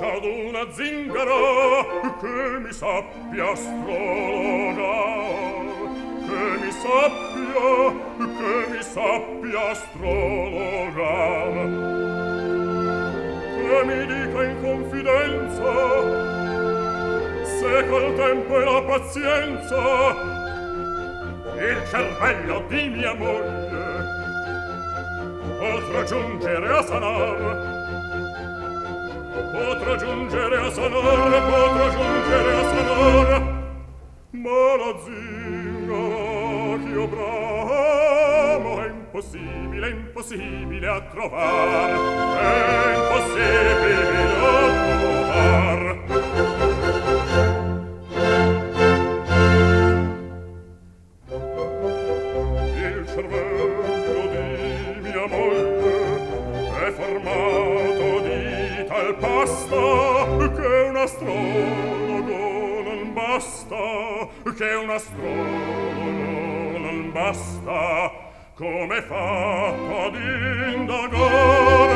ad una zingara che mi sappia astrologar. Che mi sappia che mi sappia astrologar. Che mi dica in confidenza se col tempo e la pazienza il cervello di mia moglie. Potrà giungere a sanar potrò giungere a Sonora, potrò giungere a Sonora, ma la zingara che io bramo è impossibile, impossibile a trovare, è impossibile al pasto che un astrologo non basta che un astrologo non basta come fatto ad indagare